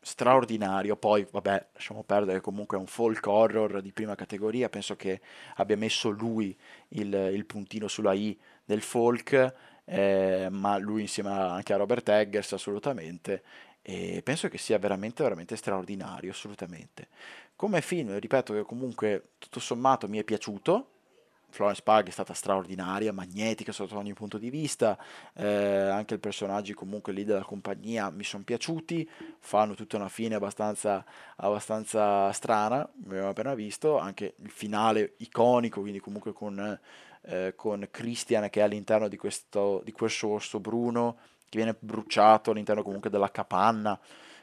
straordinario. Poi, vabbè, lasciamo perdere, comunque è un folk horror di prima categoria. Penso che abbia messo lui il, il puntino sulla I del folk, eh, ma lui insieme anche a Robert Eggers, assolutamente. E penso che sia veramente, veramente straordinario, assolutamente. Come film, ripeto che comunque tutto sommato mi è piaciuto, Florence Pug è stata straordinaria, magnetica sotto ogni punto di vista, eh, anche i personaggi comunque lì della compagnia mi sono piaciuti, fanno tutta una fine abbastanza, abbastanza strana, abbiamo appena visto, anche il finale iconico, quindi comunque con, eh, con Christian che è all'interno di questo, di questo orso bruno che viene bruciato all'interno comunque della capanna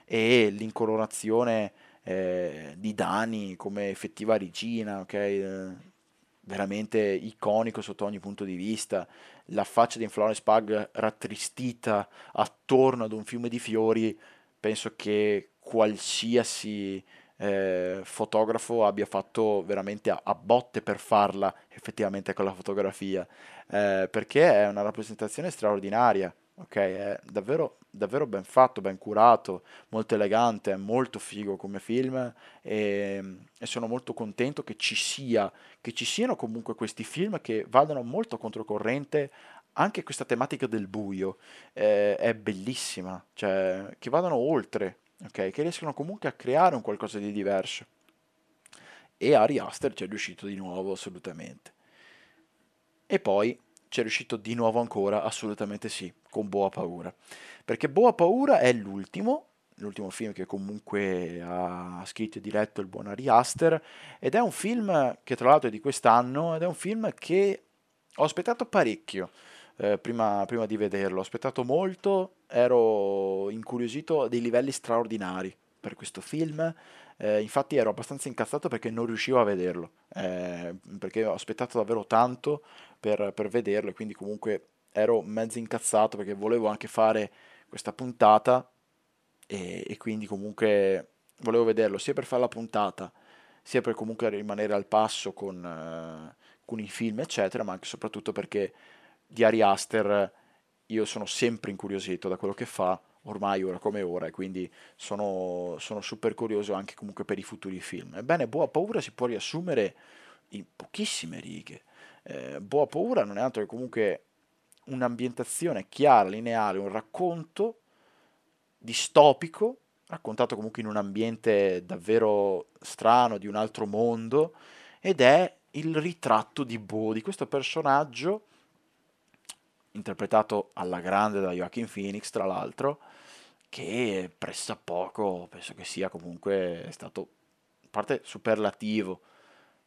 e l'incoronazione eh, di Dani come effettiva regina, ok? Eh, veramente iconico sotto ogni punto di vista, la faccia di Florence Pug rattristita attorno ad un fiume di fiori, penso che qualsiasi eh, fotografo abbia fatto veramente a, a, botte per farla effettivamente con la fotografia, eh, perché è una rappresentazione straordinaria ok? È davvero, davvero ben fatto, ben curato, molto elegante, è molto figo come film e, e, sono molto contento che ci sia, che ci siano comunque questi film che vadano molto controcorrente anche questa tematica del buio eh, è bellissima, cioè che vadano oltre, ok? Che riescano comunque a creare un qualcosa di diverso. E Ari Aster ci è riuscito di nuovo assolutamente. E poi ci è riuscito di nuovo ancora? Assolutamente sì, con Boa Paura. Perché Boa Paura è l'ultimo, l'ultimo film che comunque ha scritto e diretto il buon Ari Aster, ed è un film che tra l'altro è di quest'anno, ed è un film che ho aspettato parecchio. Eh, prima, prima, di vederlo. Ho aspettato molto, ero incuriosito a dei livelli straordinari per questo film. Eh, infatti ero abbastanza incazzato perché non riuscivo a vederlo, eh, perché ho aspettato davvero tanto per, per vederlo e quindi comunque ero mezzo incazzato perché volevo anche fare questa puntata e, e, quindi comunque volevo vederlo sia per fare la puntata sia per comunque rimanere al passo con, uh, con i film eccetera ma anche soprattutto perché di Ari Aster io sono sempre incuriosito da quello che fa ormai ora come ora e quindi sono, sono super curioso anche comunque per i futuri film. Ebbene, Boa Paura si può riassumere in pochissime righe. Eh, Boa Paura non è altro che comunque un'ambientazione chiara, lineare, un racconto distopico, raccontato comunque in un ambiente davvero strano, di un altro mondo, ed è il ritratto di Bo, di questo personaggio interpretato alla grande da Joaquin Phoenix, tra l'altro, che pressappoco penso che sia comunque stato, a parte superlativo,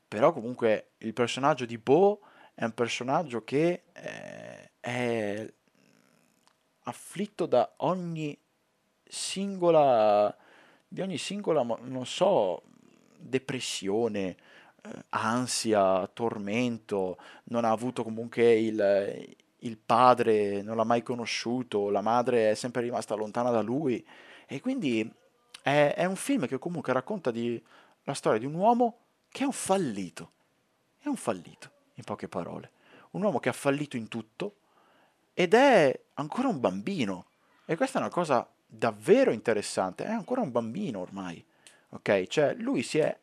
però comunque il personaggio di Bo è un personaggio che eh, è afflitto da ogni singola, di ogni singola, non so, depressione, eh, ansia, tormento, non ha avuto comunque il, il padre non l'ha mai conosciuto, la madre è sempre rimasta lontana da lui. E quindi è, è un film che comunque racconta di, la storia di un uomo che è un fallito, è un fallito, in poche parole, un uomo che ha fallito in tutto ed è ancora un bambino. E questa è una cosa davvero interessante, è ancora un bambino ormai, ok? Cioè lui si è,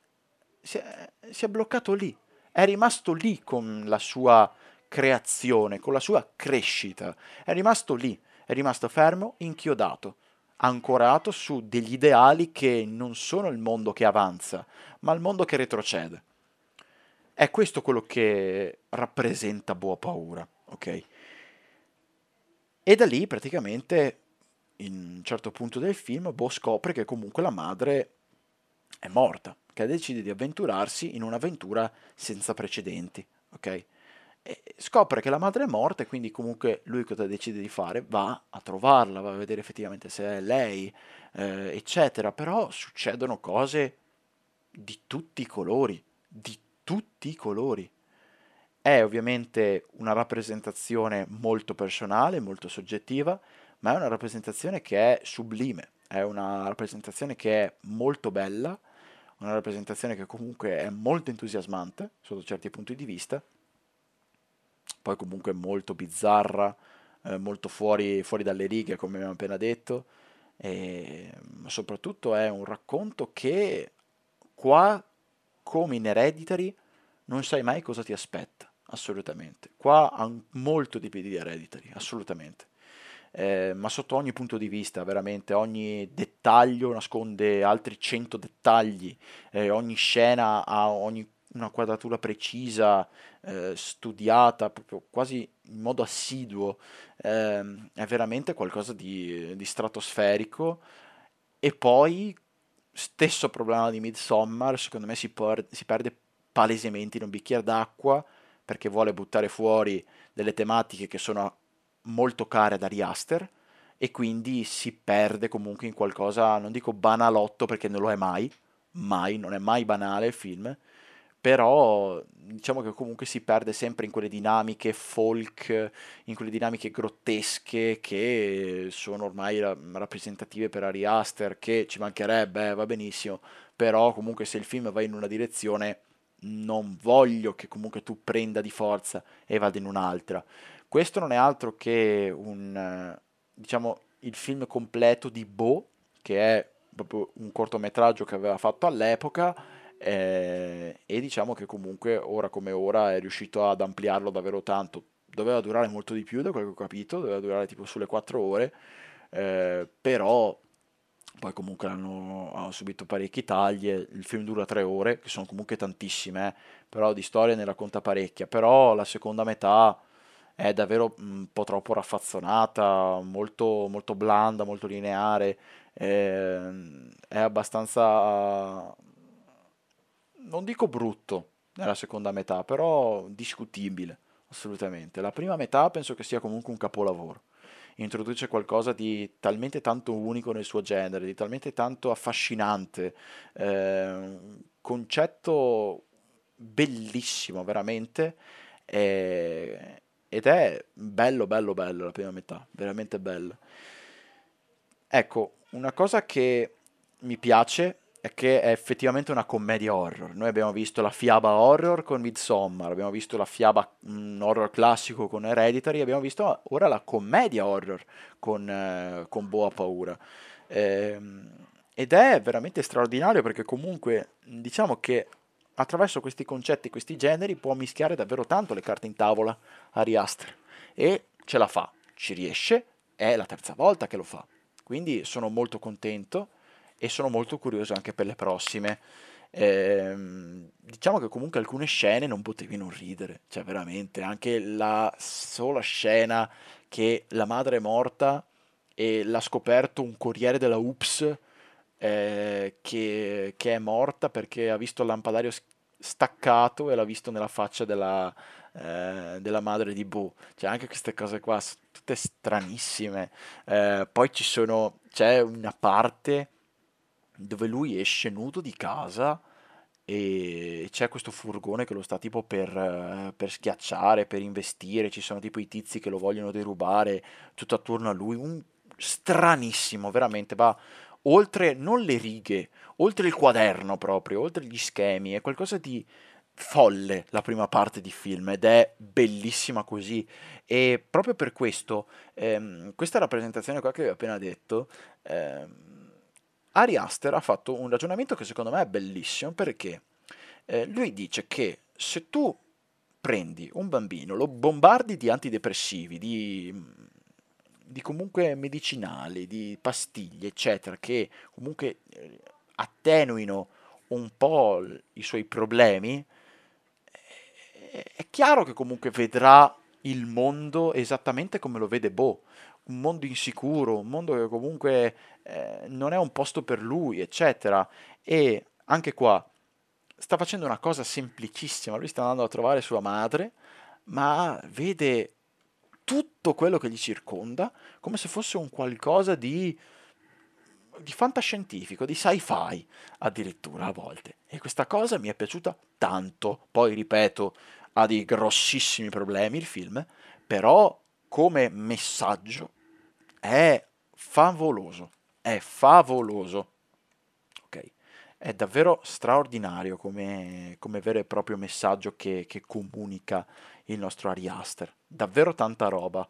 si è, si è bloccato lì, è rimasto lì con la sua creazione, con la sua crescita. È rimasto lì, è rimasto fermo, inchiodato, ancorato su degli ideali che non sono il mondo che avanza, ma il mondo che retrocede. È questo quello che rappresenta Boa Paura, ok? E da lì praticamente, in un certo punto del film, Bo scopre che comunque la madre è morta, che decide di avventurarsi in un'avventura senza precedenti, ok? Scopre che la madre è morta e quindi comunque lui cosa decide di fare? Va a trovarla, va a vedere effettivamente se è lei, eh, eccetera. Però succedono cose di tutti i colori, di tutti i colori. È ovviamente una rappresentazione molto personale, molto soggettiva, ma è una rappresentazione che è sublime, è una rappresentazione che è molto bella, una rappresentazione che comunque è molto entusiasmante sotto certi punti di vista, poi comunque molto bizzarra, eh, molto fuori, fuori, dalle righe come abbiamo appena detto, e, soprattutto è un racconto che qua, come in Hereditary, non sai mai cosa ti aspetta assolutamente. Qua ha molto di più di Hereditary, assolutamente. Eh, ma sotto ogni punto di vista, veramente ogni dettaglio nasconde altri 100 dettagli, eh, ogni scena ha ogni, una quadratura precisa, eh, studiata, proprio quasi in modo assiduo, ehm, è veramente qualcosa di, di stratosferico. E poi, stesso problema di Midsommar, secondo me si, por- si perde palesemente in un bicchiere d'acqua perché vuole buttare fuori delle tematiche che sono molto care ad Ari Aster e quindi si perde comunque in qualcosa, non dico banalotto perché non lo è mai, mai, non è mai banale il film, però diciamo che comunque si perde sempre in quelle dinamiche folk, in quelle dinamiche grottesche che sono ormai rappresentative per Ari Aster, che ci mancherebbe, eh, va benissimo, però comunque se il film va in una direzione non voglio che comunque tu prenda di forza e vada in un'altra. Questo non è altro che un, diciamo, il film completo di Bo, che è proprio un cortometraggio che aveva fatto all'epoca eh, e diciamo che comunque ora come ora è riuscito ad ampliarlo davvero tanto. Doveva durare molto di più da quello che ho capito, doveva durare tipo sulle 4 ore, eh, però poi comunque hanno, hanno, subito parecchi tagli, il film dura tre ore, che sono comunque tantissime, eh, però di storia ne racconta parecchia, però la seconda metà è davvero un po' troppo raffazzonata, molto, molto blanda, molto lineare, eh, è abbastanza, non dico brutto nella seconda metà, però discutibile, assolutamente. La prima metà penso che sia comunque un capolavoro introduce qualcosa di talmente tanto unico nel suo genere, di talmente tanto affascinante, eh, concetto bellissimo veramente eh, ed è bello bello bello la prima metà, veramente bello. Ecco, una cosa che mi piace è che è effettivamente una commedia horror. Noi abbiamo visto la fiaba horror con Midsommar, abbiamo visto la fiaba mm, horror classico con Hereditary, abbiamo visto ora la commedia horror con, eh, con Boa Paura. Eh, ed è veramente straordinario perché comunque diciamo che attraverso questi concetti, questi generi, può mischiare davvero tanto le carte in tavola a Riastre. E ce la fa, ci riesce, è la terza volta che lo fa. Quindi sono molto contento e sono molto curioso anche per le prossime. Eh, diciamo che comunque alcune scene non potevi non ridere, cioè veramente, anche la sola scena che la madre è morta e l'ha scoperto un corriere della UPS eh, che, che, è morta perché ha visto il lampadario staccato e l'ha visto nella faccia della, eh, della madre di Boo. Cioè anche queste cose qua sono tutte stranissime. Eh, poi ci sono, c'è una parte dove lui esce nudo di casa e c'è questo furgone che lo sta tipo per, eh, per, schiacciare, per investire, ci sono tipo i tizi che lo vogliono derubare tutto attorno a lui, un stranissimo, veramente, va oltre non le righe, oltre il quaderno proprio, oltre gli schemi, è qualcosa di folle la prima parte di film ed è bellissima così. E proprio per questo ehm, questa rappresentazione qua che ho appena detto ehm, Ari Aster ha fatto un ragionamento che secondo me è bellissimo perché eh, lui dice che se tu prendi un bambino, lo bombardi di antidepressivi, di, di comunque medicinali, di pastiglie, eccetera, che comunque eh, attenuino un po' i suoi problemi, eh, è chiaro che comunque vedrà il mondo esattamente come lo vede Bo, un mondo insicuro, un mondo che comunque eh, non è un posto per lui, eccetera. E anche qua sta facendo una cosa semplicissima, lui sta andando a trovare sua madre, ma vede tutto quello che gli circonda come se fosse un qualcosa di, di fantascientifico, di sci-fi addirittura a volte. E questa cosa mi è piaciuta tanto. Poi, ripeto, ha dei grossissimi problemi il film, però come messaggio è favoloso, è favoloso. Ok, è davvero straordinario come, come vero e proprio messaggio che, che comunica il nostro Ari Aster. Davvero tanta roba.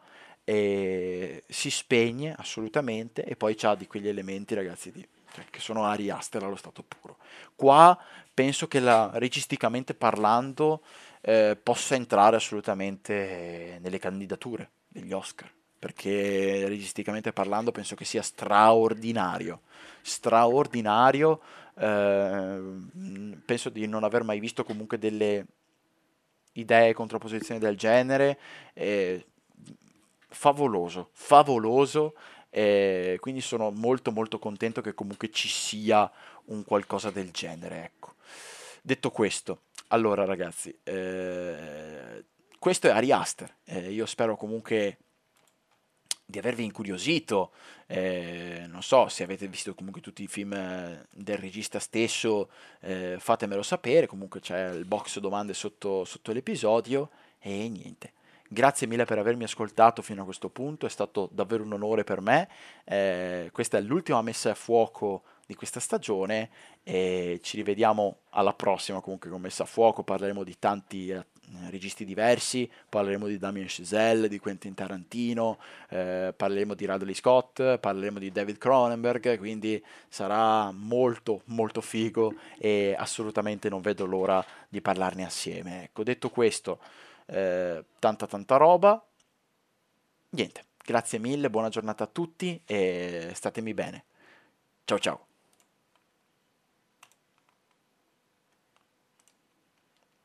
E si spegne assolutamente e poi c'ha di quegli elementi, ragazzi, di, cioè, che sono Ari Aster allo stato puro. Qua penso che la, registicamente parlando eh, possa entrare assolutamente nelle candidature degli Oscar perché registicamente parlando penso che sia straordinario straordinario eh, penso di non aver mai visto comunque delle idee e contrapposizioni del genere. Eh, favoloso, favoloso. Eh, quindi sono molto molto contento che comunque ci sia un qualcosa del genere. Ecco. Detto questo, allora ragazzi, eh, questo è Ari Aster. Eh, io spero comunque di avervi incuriosito, eh, non so se avete visto comunque tutti i film eh, del regista stesso, eh, fatemelo sapere, comunque c'è il box domande sotto, sotto l'episodio. E niente. Grazie mille per avermi ascoltato fino a questo punto, è stato davvero un onore per me. Eh, questa è l'ultima messa a fuoco di questa stagione. E ci rivediamo alla prossima comunque con messa a fuoco, parleremo di tanti eh, registi diversi, parleremo di Damien Chazelle, di Quentin Tarantino, eh, parleremo di Radley Scott, parleremo di David Cronenberg, quindi sarà molto molto figo e assolutamente non vedo l'ora di parlarne assieme. Ecco, detto questo, eh, tanta tanta roba, niente, grazie mille, buona giornata a tutti e statemi bene. Ciao ciao.